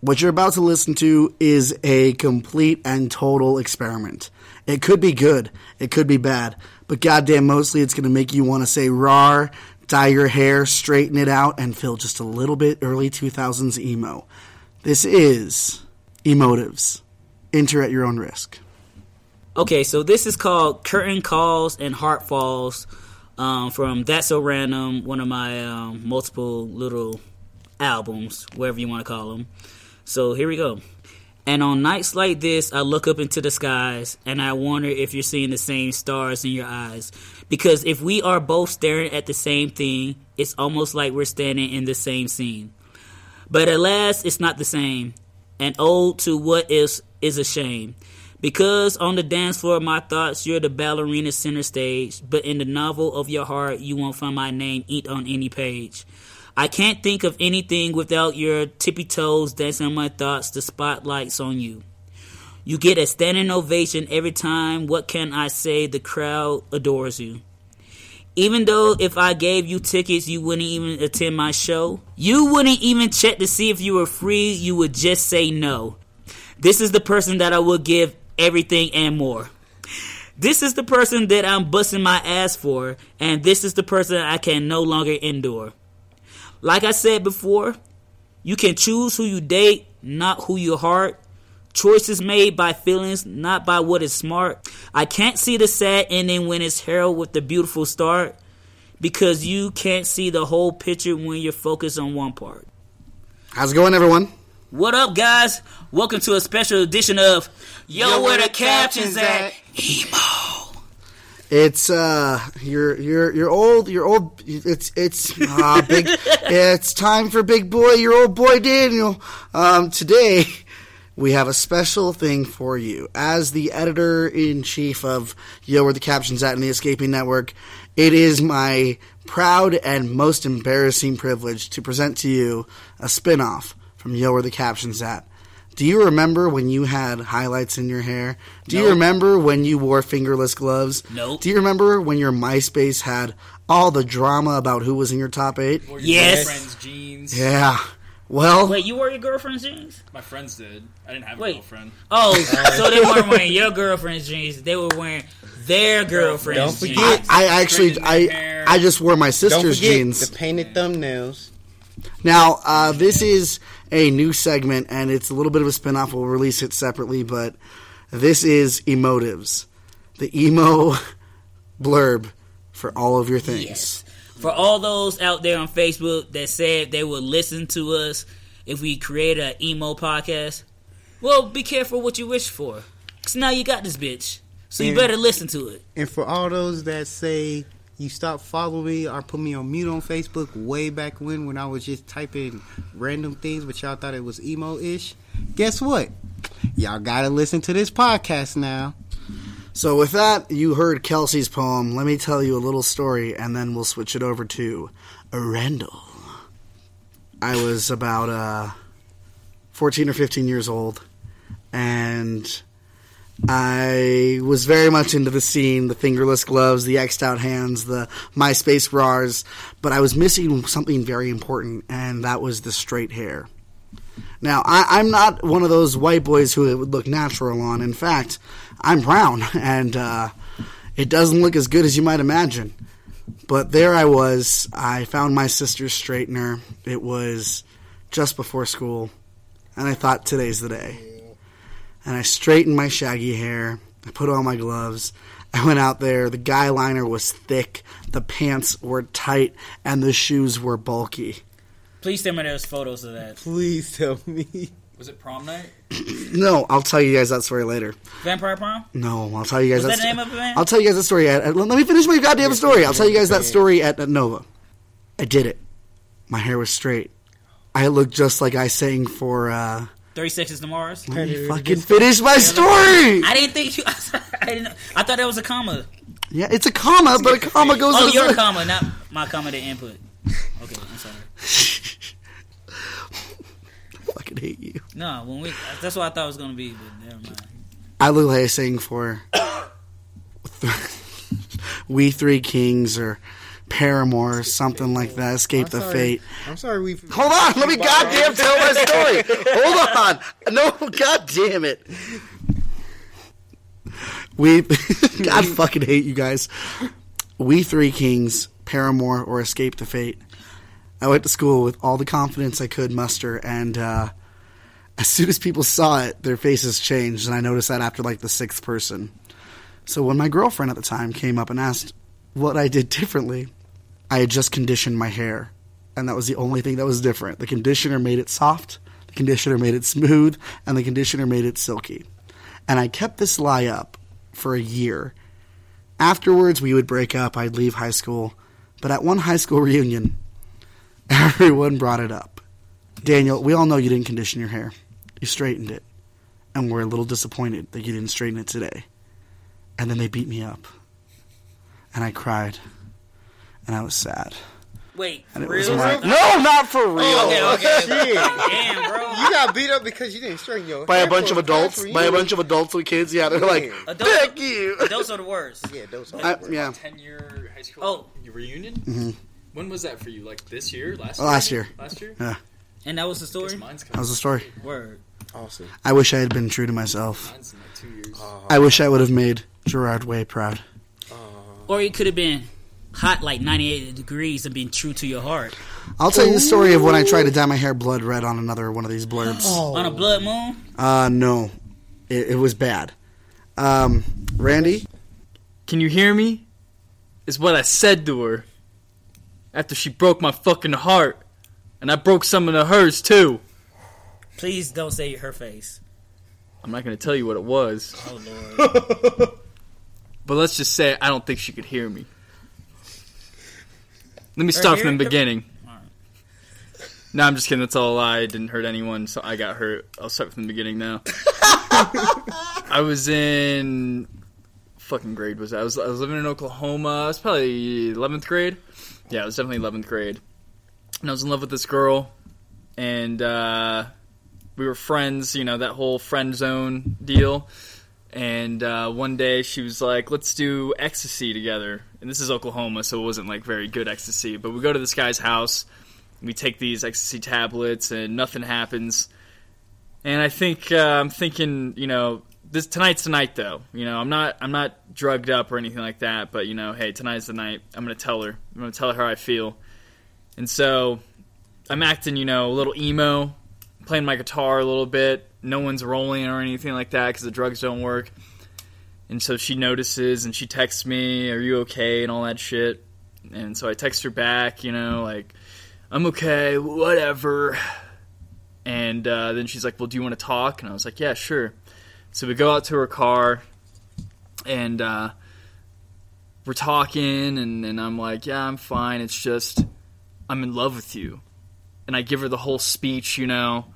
What you're about to listen to is a complete and total experiment. It could be good, it could be bad, but goddamn, mostly it's going to make you want to say rar, dye your hair, straighten it out, and feel just a little bit early 2000s emo. This is Emotives. Enter at your own risk. Okay, so this is called Curtain Calls and Heart Falls um, from That's So Random, one of my um, multiple little albums, whatever you want to call them. So here we go. And on nights like this, I look up into the skies and I wonder if you're seeing the same stars in your eyes. Because if we are both staring at the same thing, it's almost like we're standing in the same scene. But alas, it's not the same. And ode to what is is a shame. Because on the dance floor of my thoughts, you're the ballerina center stage, but in the novel of your heart, you won't find my name eat on any page. I can't think of anything without your tippy toes dancing my thoughts, the spotlights on you. You get a standing ovation every time, what can I say? The crowd adores you. Even though if I gave you tickets, you wouldn't even attend my show. You wouldn't even check to see if you were free, you would just say no. This is the person that I would give everything and more. This is the person that I'm busting my ass for, and this is the person I can no longer endure. Like I said before, you can choose who you date, not who you heart. Choices made by feelings, not by what is smart. I can't see the sad ending when it's heralded with the beautiful start because you can't see the whole picture when you're focused on one part. How's it going, everyone? What up, guys? Welcome to a special edition of Yo, Yo, where where the the captions captions at? at? Emo. It's uh, you're you're you're old. You're old. It's it's uh, big. it's time for big boy. Your old boy Daniel. Um, today we have a special thing for you. As the editor in chief of Yo, where the captions at in the Escaping Network, it is my proud and most embarrassing privilege to present to you a spin-off from Yo, where the captions at. Do you remember when you had highlights in your hair? Do you remember when you wore fingerless gloves? Nope. Do you remember when your MySpace had all the drama about who was in your top eight? Or Yes. your friend's jeans. Yeah. Well, Wait, you wore your girlfriend's jeans? My friends did. I didn't have a Wait. girlfriend. Oh, so they weren't wearing your girlfriend's jeans. They were wearing their girlfriend's Don't jeans. forget- I actually I. I just wore my Don't sister's forget jeans. the painted thumbnails. Now, uh, this is a new segment, and it's a little bit of a spin-off. We'll release it separately, but this is Emotives, the emo blurb for all of your things. Yes. For all those out there on Facebook that said they would listen to us if we create an emo podcast, well, be careful what you wish for. Because now you got this bitch. So you And- better listen to it. And for all those that say you stopped following me or put me on mute on Facebook way back when when I was just typing random things but y'all thought it was emo ish, guess what? Y'all gotta listen to this podcast now. So, with that, you heard Kelsey's poem. Let me tell you a little story, and then we'll switch it over to Randall. I was about uh, 14 or 15 years old, and I was very much into the scene the fingerless gloves, the X'd out hands, the MySpace RARs, but I was missing something very important, and that was the straight hair. Now, I, I'm not one of those white boys who it would look natural on. In fact, I'm brown, and uh, it doesn't look as good as you might imagine. But there I was. I found my sister's straightener. It was just before school, and I thought today's the day. And I straightened my shaggy hair. I put on my gloves. I went out there. The guy liner was thick, the pants were tight, and the shoes were bulky. Please tell me there's photos of that. Please tell me. Was it prom night? No, I'll tell you guys that story later. Vampire Prom? No, I'll tell you guys Was that that the name of it, man? I'll tell you guys that story at, at- let me finish my goddamn story. I'll tell you guys that story at, at Nova. I did it. My hair was straight. I looked just like I sang for uh 30 Seconds to Mars? let me fucking finish my story. I didn't think you. I didn't. know- I thought that was a comma. Yeah, it's a comma, but a comma goes Oh, in your the comma, not my comma to input. Okay, I'm sorry. I fucking hate you. No, when we that's what I thought it was gonna be, but never mind. I look like I sang for We the Kings or Paramore or something like that. Escape I'm the sorry. Fate. I'm sorry we Hold on, let me goddamn tell my story. Hold on, no, goddamn it. We, God fucking hate you guys. We the Kings, Paramore, or Escape the Fate. I went to school with all the confidence I could muster, and uh, as soon as people saw it, their faces changed, and I noticed that after like the sixth person. So when my girlfriend at the time came up and asked what I did differently, I had just conditioned my hair, and that was the only thing that was different. The conditioner made it soft, the conditioner made it smooth, and the conditioner made it silky. And I kept this lie up for a year. Afterwards, we would break up, I'd leave high school, but at one high school reunion, everyone brought it up. Daniel, we all know you didn't condition your hair. You straightened it. And we're a little disappointed that you didn't straighten it today. And then they beat me up. And I cried. And I was sad. Wait, And it real? was my No, not for real. Okay, okay. Damn, bro. You got beat up because you didn't straighten your By a bunch of adults. By a bunch of adults with kids. Yeah, they're like, Yeah. Adults- Thank you. Those are the worst. Yeah, those are I, the worst. yeah. Ten year high school Oh. reunion. Mm-hmm. When was that for you? Like this year? Last Oh, year? last year. Last year. Yeah. And that was the story? mine's That was the story. Word. Awesome. I wish I had been true to myself. Mine's in like two years. I wish I would have made Gerard Way proud. Or it could have been hot like 98 degrees and being true to your heart. I'll tell you the story of when I tried to dye my hair blood red on another one of these blurbs. On a blood moon? Uh, no. It, it was bad. Um, Randy? Can you hear me? Is what I said to her. After she broke my fucking heart. And I broke some of hers too. Please don't say her face. I'm not gonna tell you what it was. Oh, Lord. But let's just say I don't think she could hear me. Let me start from the beginning. No, I'm just kidding. That's all a lie. I didn't hurt anyone, so I got hurt. I'll start from the beginning now. I was in fucking grade was that? I was I was living in Oklahoma. I was probably 11th grade. Yeah, it was definitely 11th grade. And I was in love with this girl, and uh, we were friends. You know that whole friend zone deal. And uh, one day she was like, "Let's do ecstasy together." And this is Oklahoma, so it wasn't like very good ecstasy. But we go to this guy's house. We take these ecstasy tablets, and nothing happens. And I think uh, I'm thinking, you know, this tonight's the night, though. You know, I'm not I'm not drugged up or anything like that. But you know, hey, tonight's the night. I'm gonna tell her. I'm gonna tell her how I feel. And so I'm acting, you know, a little emo, playing my guitar a little bit. No one's rolling or anything like that because the drugs don't work. And so she notices and she texts me, "Are you okay?" and all that shit. And so I text her back, you know, like, "I'm okay, whatever." And uh, then she's like, "Well, do you want to talk?" And I was like, "Yeah, sure." So we go out to her car, and uh, we're talking, and, and I'm like, "Yeah, I'm fine. It's just I'm in love with you." And I give her the whole speech, you know.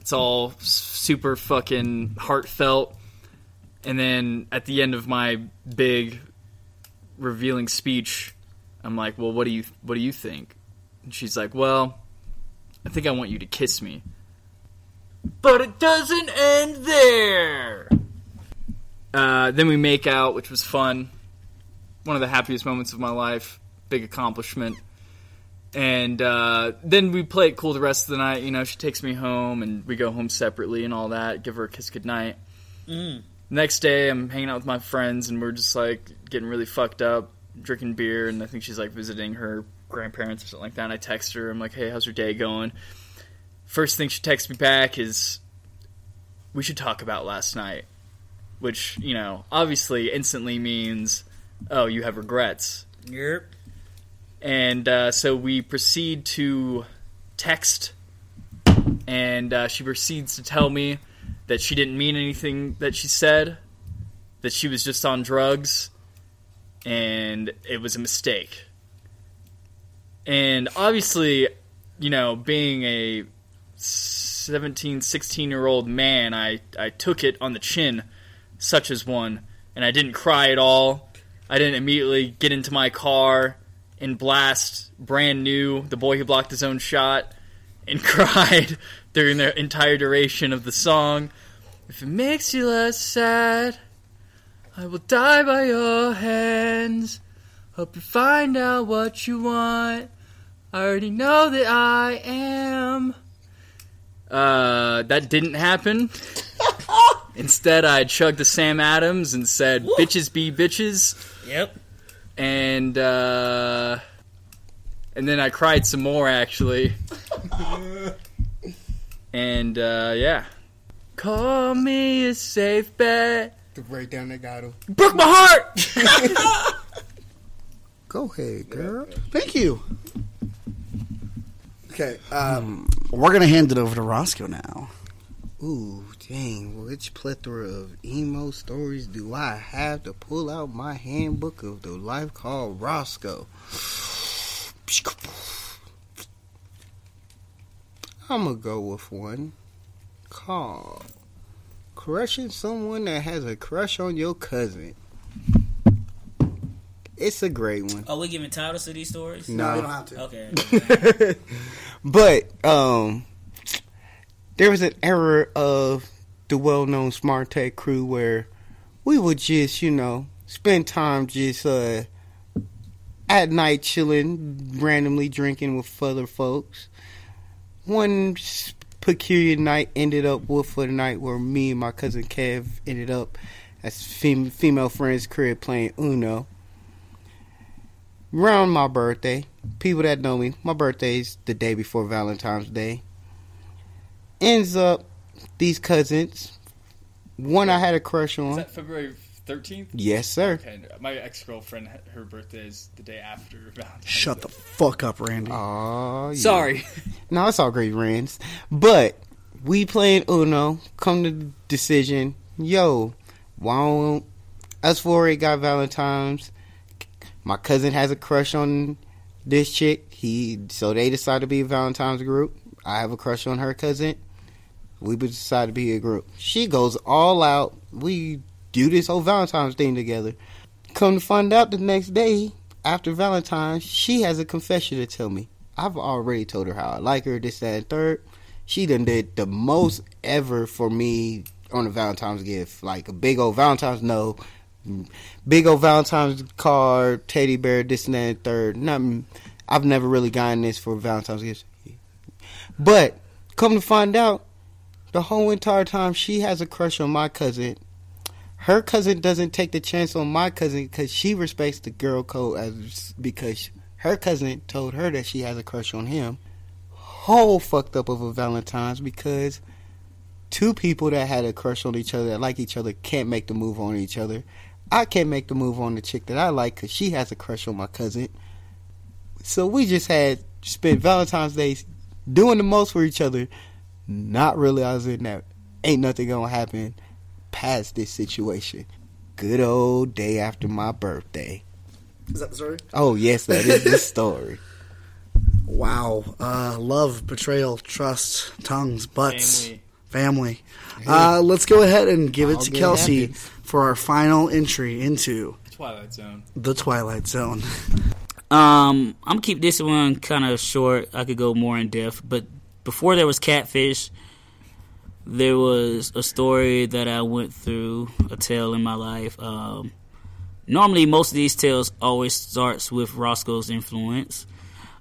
It's all super fucking heartfelt. And then at the end of my big revealing speech, I'm like, "Well, what do you what do you think?" And she's like, "Well, I think I want you to kiss me." But it doesn't end there. Uh, then we make out, which was fun. One of the happiest moments of my life. Big accomplishment. And uh, then we play it cool the rest of the night. You know, she takes me home, and we go home separately and all that. Give her a kiss goodnight. Mm. Next day, I'm hanging out with my friends, and we're just like getting really fucked up, drinking beer, and I think she's like visiting her grandparents or something like that. And I text her. I'm like, "Hey, how's your day going?" First thing she texts me back is, "We should talk about last night," which you know obviously instantly means, "Oh, you have regrets." Yep. And uh, so we proceed to text, and uh, she proceeds to tell me that she didn't mean anything that she said, that she was just on drugs, and it was a mistake. And obviously, you know, being a 17, 16 year old man, I, I took it on the chin, such as one, and I didn't cry at all. I didn't immediately get into my car and blast Brand New The Boy Who Blocked His Own Shot and cried during the entire duration of the song. If it makes you less sad, I will die by your hands. Hope you find out what you want. I already know that I am. Uh, that didn't happen. Instead, I chugged the Sam Adams and said, "Bitches be bitches," Yep. And uh, and then I cried some more actually. and uh, yeah, call me a safe bet. The breakdown that got him. Broke my heart. Go ahead, girl. Thank you. Okay, um, we're gonna hand it over to Roscoe now. Ooh, dang. Which plethora of emo stories do I have to pull out my handbook of the life called Roscoe? I'm gonna go with one called Crushing Someone That Has a Crush on Your Cousin. It's a great one. Are we giving titles to these stories? No. we don't have to. Okay. but um, there was an era of the well-known Smart Tech crew where we would just, you know, spend time just uh, at night chilling, randomly drinking with other folks. One peculiar night ended up with a night where me and my cousin Kev ended up as fem- female friends' crib playing Uno. Around my birthday, people that know me, my birthday's the day before Valentine's Day. Ends up these cousins. One I had a crush Is on. that February thirteenth? Yes, sir. Okay, my ex girlfriend, her birthday is the day after Valentine's. Shut the fuck up, Randy. Oh, Sorry. No, it's all great, Rans. But we playing Uno. Come to the decision. Yo, why don't us four ain't got Valentine's? My cousin has a crush on this chick. He so they decide to be a Valentine's group. I have a crush on her cousin. We decide to be a group. She goes all out. We do this whole Valentine's thing together. Come to find out the next day after Valentine's, she has a confession to tell me. I've already told her how I like her, this, that, and third. She done did the most ever for me on a Valentine's gift. Like a big old Valentine's no. Big old Valentine's card, teddy bear, this and that and third. Nothing I've never really gotten this for Valentine's gifts. But come to find out, the whole entire time she has a crush on my cousin. Her cousin doesn't take the chance on my cousin because she respects the girl code as because her cousin told her that she has a crush on him. Whole fucked up of a Valentine's because two people that had a crush on each other that like each other can't make the move on each other. I can't make the move on the chick that I like because she has a crush on my cousin. So we just had spent Valentine's Day doing the most for each other, not realizing that ain't nothing gonna happen past this situation. Good old day after my birthday. Is that the story? Oh yes, that is the story. Wow. Uh, love, betrayal, trust, tongues, butts, Family. family. Uh, let's go ahead and give it to Kelsey happens. for our final entry into Twilight Zone. the Twilight Zone. Um, I'm gonna keep this one kind of short. I could go more in depth, but before there was catfish, there was a story that I went through, a tale in my life. Um, normally, most of these tales always starts with Roscoe's influence,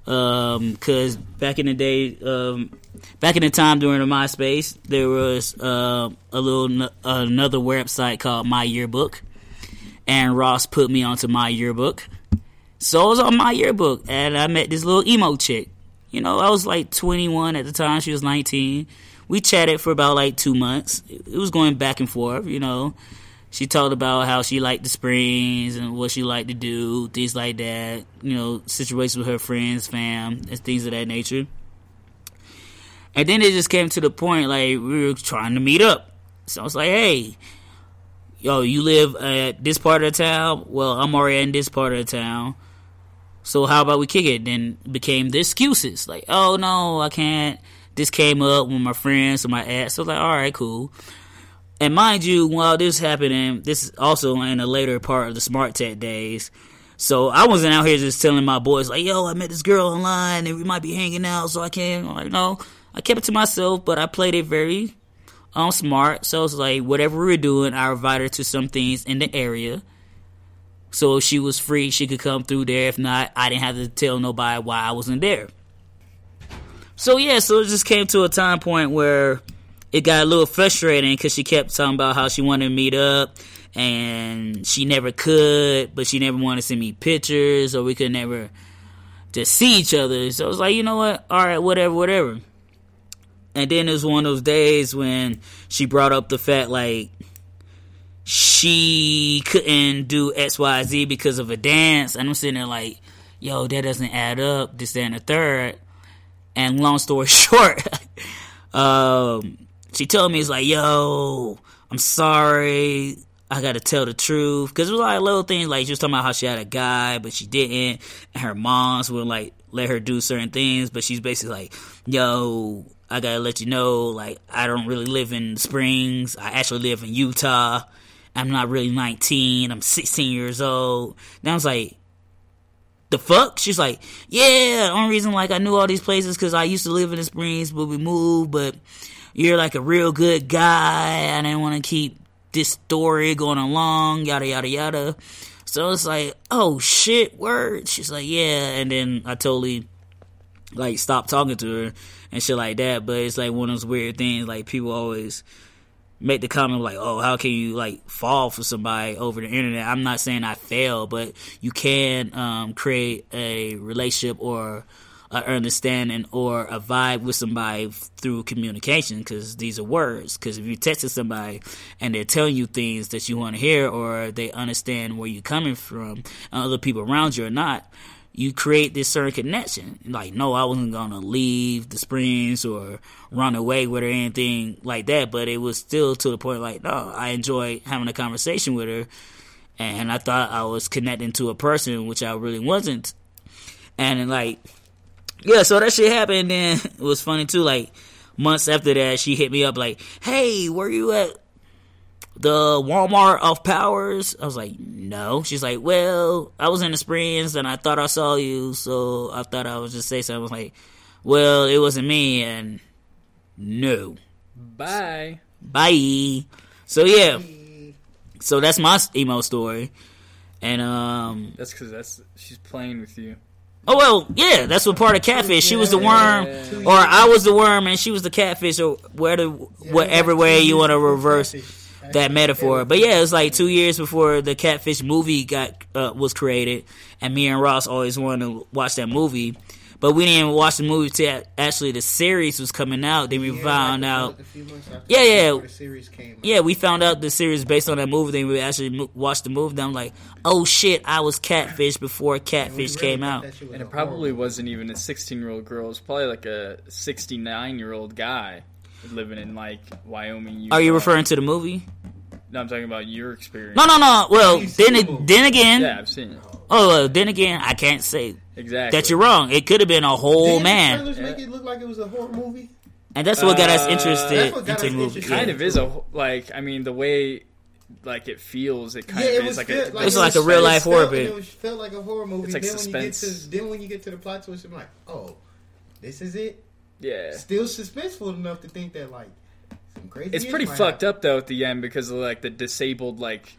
because back in the day, um, back in the time during the MySpace, there was uh, a little n- another website called My Yearbook, and Ross put me onto My Yearbook. So I was on my yearbook, and I met this little emo chick. You know, I was like 21 at the time. She was 19. We chatted for about like two months. It was going back and forth. You know, she talked about how she liked the Springs and what she liked to do, things like that. You know, situations with her friends, fam, and things of that nature. And then it just came to the point like we were trying to meet up. So I was like, hey, yo, you live at this part of the town? Well, I'm already in this part of the town. So how about we kick it? Then became the excuses. Like, oh no, I can't. This came up with my friends or my ex. So I was like, all right, cool. And mind you, while this happening, this is also in a later part of the smart tech days. So I wasn't out here just telling my boys like, yo, I met this girl online and we might be hanging out. So I can't. I'm like, no, I kept it to myself, but I played it very um smart. So it's like whatever we're doing, I invited her to some things in the area. So if she was free, she could come through there. If not, I didn't have to tell nobody why I wasn't there. So yeah, so it just came to a time point where it got a little frustrating because she kept talking about how she wanted to meet up and she never could, but she never wanted to send me pictures or we could never just see each other. So I was like, you know what? All right, whatever, whatever. And then it was one of those days when she brought up the fact like she couldn't do X, Y, Z because of a dance. And I'm sitting there like, yo, that doesn't add up. This, that, and the third. And long story short, um, she told me it's like, yo, I'm sorry. I gotta tell the truth because it was like little things like she was talking about how she had a guy but she didn't, and her moms would like let her do certain things, but she's basically like, "Yo, I gotta let you know, like I don't really live in Springs. I actually live in Utah. I'm not really 19. I'm 16 years old." Now I was like, "The fuck?" She's like, "Yeah, only reason like I knew all these places because I used to live in the Springs, but we moved, but." You're like a real good guy. I didn't want to keep this story going along, yada yada yada. So it's like, oh shit, word. She's like, yeah, and then I totally like stopped talking to her and shit like that. But it's like one of those weird things. Like people always make the comment like, oh, how can you like fall for somebody over the internet? I'm not saying I fail, but you can um, create a relationship or an understanding or a vibe with somebody through communication because these are words. Because if you texting somebody and they're telling you things that you want to hear or they understand where you're coming from, and other people around you or not, you create this certain connection. Like, no, I wasn't gonna leave the Springs or run away with her or anything like that, but it was still to the point like, no, I enjoyed having a conversation with her, and I thought I was connecting to a person, which I really wasn't. And like, yeah, so that shit happened. And then it was funny too. Like months after that, she hit me up like, "Hey, where you at? The Walmart of Powers?" I was like, "No." She's like, "Well, I was in the Springs and I thought I saw you, so I thought I would just say something." I was like, "Well, it wasn't me," and no, Bye. bye. So yeah, so that's my emo story, and um, That's because that's she's playing with you. Oh well, yeah, that's what part of catfish. She was the worm, or I was the worm, and she was the catfish, or whatever, whatever way you want to reverse that metaphor. But yeah, it's like two years before the catfish movie got uh, was created, and me and Ross always wanted to watch that movie, but we didn't even watch the movie till actually the series was coming out. Then we found out. Yeah, yeah. The series came. out. Yeah, we found out the series based on that movie. Then we actually mo- watched the movie. Then I'm like, oh shit, I was catfish before catfish came out. And it probably wasn't even a 16 year old girl. It was probably like a 69 year old guy living in like Wyoming. Utah. Are you referring to the movie? No, I'm talking about your experience. No, no, no. Well, You've then, the movie. then again, Yeah, I've seen it. oh, well, then again, I can't say Exactly. that you're wrong. It could have been a whole Didn't man, The trailers make it look like it was a horror movie. and that's what got us Uh, interested That's what got into us the movie. interested. kind of is a like. I mean, the way like it feels, it kind yeah, of it is was like felt a. It's it like was- a real it life felt- horror It bit. was, felt like a horror movie. It's like then when you get to then when you get to the plot twist, I'm like, oh, this is it. yeah. Still suspenseful enough to think that like some crazy. It's pretty fucked up though at the end because of like the disabled like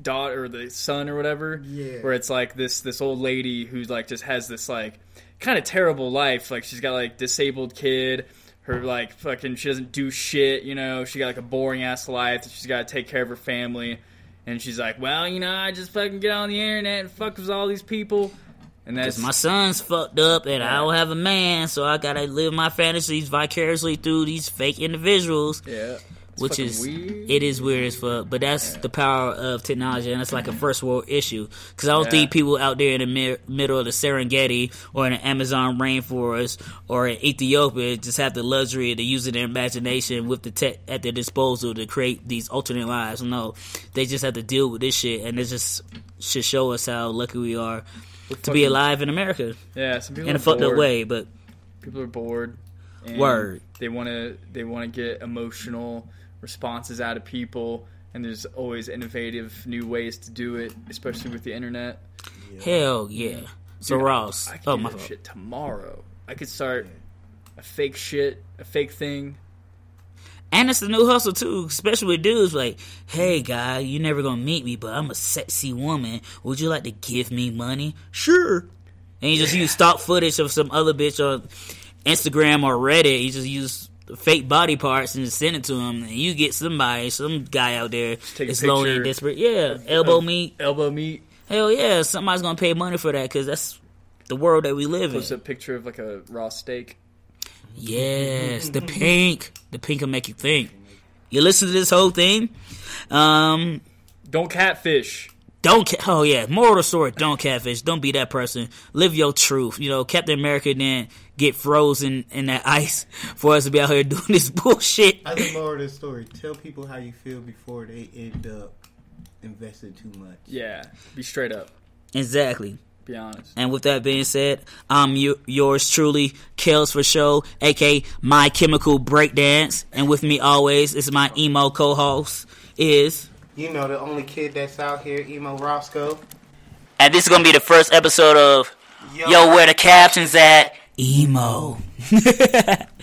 daughter or the son or whatever. Yeah. Where it's like this this old lady who like just has this like kind of terrible life. Like she's got like disabled kid. Her like fucking she doesn't do shit. You know she got like a boring ass life. She's got to take care of her family. And she's like, well, you know, I just fucking get on the internet and fuck with all these people. And that's Cause my son's fucked up, and I don't have a man, so I gotta live my fantasies vicariously through these fake individuals. yeah. It's which is weird. it is weird as fuck. But that's the power of technology, and it's like a mm-hmm. first world issue. Because I don't Yeah. think people out there in the mi- middle of the Serengeti or in the Amazon rainforest or in Ethiopia just have the luxury to use their imagination with the tech at their disposal to create these alternate lives. No, they just have to deal with this shit, and it just should show us how lucky we are to be alive in America Yeah, some people in a fucked up way. But people are bored. And Word. They want to they want to get emotional responses out of people, and there's always innovative new ways to do it, especially with the internet. hell yeah. So Dude, Ross, I could oh do my that shit tomorrow. I could start a fake shit, a fake thing. And it's the new hustle too, especially with dudes like, "Hey guy, you never gonna meet me, but I'm a sexy woman. Would you like to give me money?" Sure. And you just use stock footage of some other bitch on, Instagram or Reddit. You just use fake body parts and just send it to them, and you get somebody, some guy out there that's lonely and desperate. Yeah, elbow meat. Elbow meat. Hell yeah, somebody's gonna pay money for that because that's the world that we live in. Post a picture of like a raw steak. Yes, the pink. The pink will make you think. You listen to this whole thing. Um, Don't catfish. don't. Ca- oh yeah, moral of the story: Don't catfish. Don't be that person. Live your truth. You know, Captain America didn't get frozen in that ice for us to be out here doing this bullshit. I think more of the story. Tell people how you feel before they end up investing too much. Yeah. Be straight up. Exactly. Be honest. And with that being said, I'm you, yours truly, Kels for Show, aka My Chemical Breakdance. And with me always is my emo co-host is. You know, the only kid that's out here, emo Roscoe. And this is gonna be the first episode of Yo, where the captions at? Emo.